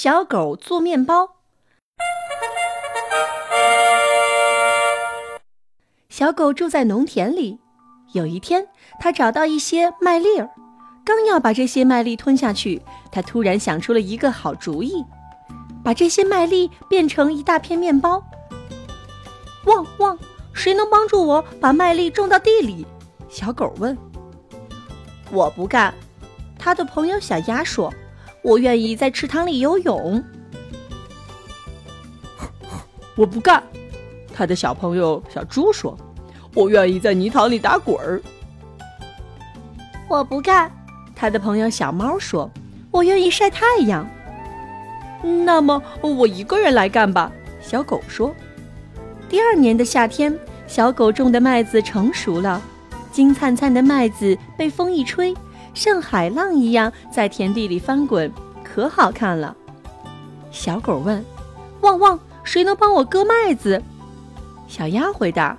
小狗做面包。小狗住在农田里。有一天，它找到一些麦粒儿，刚要把这些麦粒吞下去，它突然想出了一个好主意，把这些麦粒变成一大片面包。汪汪！谁能帮助我把麦粒种到地里？小狗问。我不干。他的朋友小鸭说：“我愿意在池塘里游泳。”我不干。他的小朋友小猪说：“我愿意在泥塘里打滚儿。”我不干。他的朋友小猫说：“我愿意晒太阳。”那么我一个人来干吧。小狗说。第二年的夏天，小狗种的麦子成熟了，金灿灿的麦子被风一吹。像海浪一样在田地里翻滚，可好看了。小狗问：“汪汪，谁能帮我割麦子？”小鸭回答：“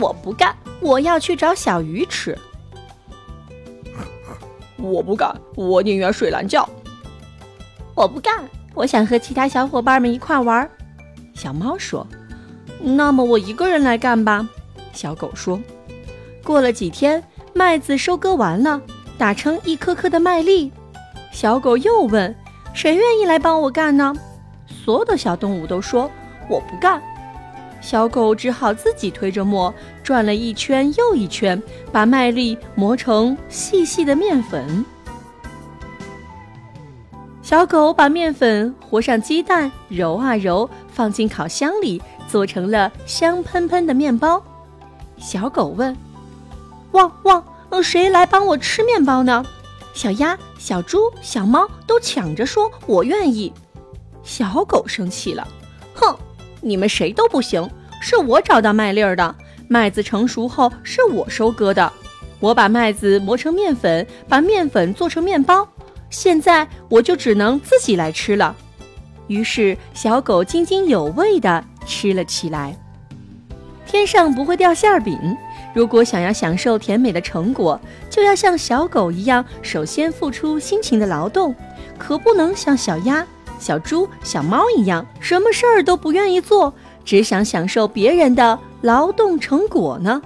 我不干，我要去找小鱼吃。”我不干，我宁愿睡懒觉。我不干，我想和其他小伙伴们一块玩。小猫说：“那么我一个人来干吧。”小狗说。过了几天，麦子收割完了。打成一颗颗的麦粒，小狗又问：“谁愿意来帮我干呢？”所有的小动物都说：“我不干。”小狗只好自己推着磨，转了一圈又一圈，把麦粒磨成细细的面粉。小狗把面粉和上鸡蛋，揉啊揉，放进烤箱里，做成了香喷喷的面包。小狗问：“汪汪！”呃，谁来帮我吃面包呢？小鸭、小猪、小猫都抢着说：“我愿意。”小狗生气了，哼，你们谁都不行！是我找到麦粒儿的，麦子成熟后是我收割的，我把麦子磨成面粉，把面粉做成面包，现在我就只能自己来吃了。于是，小狗津津有味地吃了起来。天上不会掉馅饼。如果想要享受甜美的成果，就要像小狗一样，首先付出辛勤的劳动，可不能像小鸭、小猪、小猫一样，什么事儿都不愿意做，只想享受别人的劳动成果呢。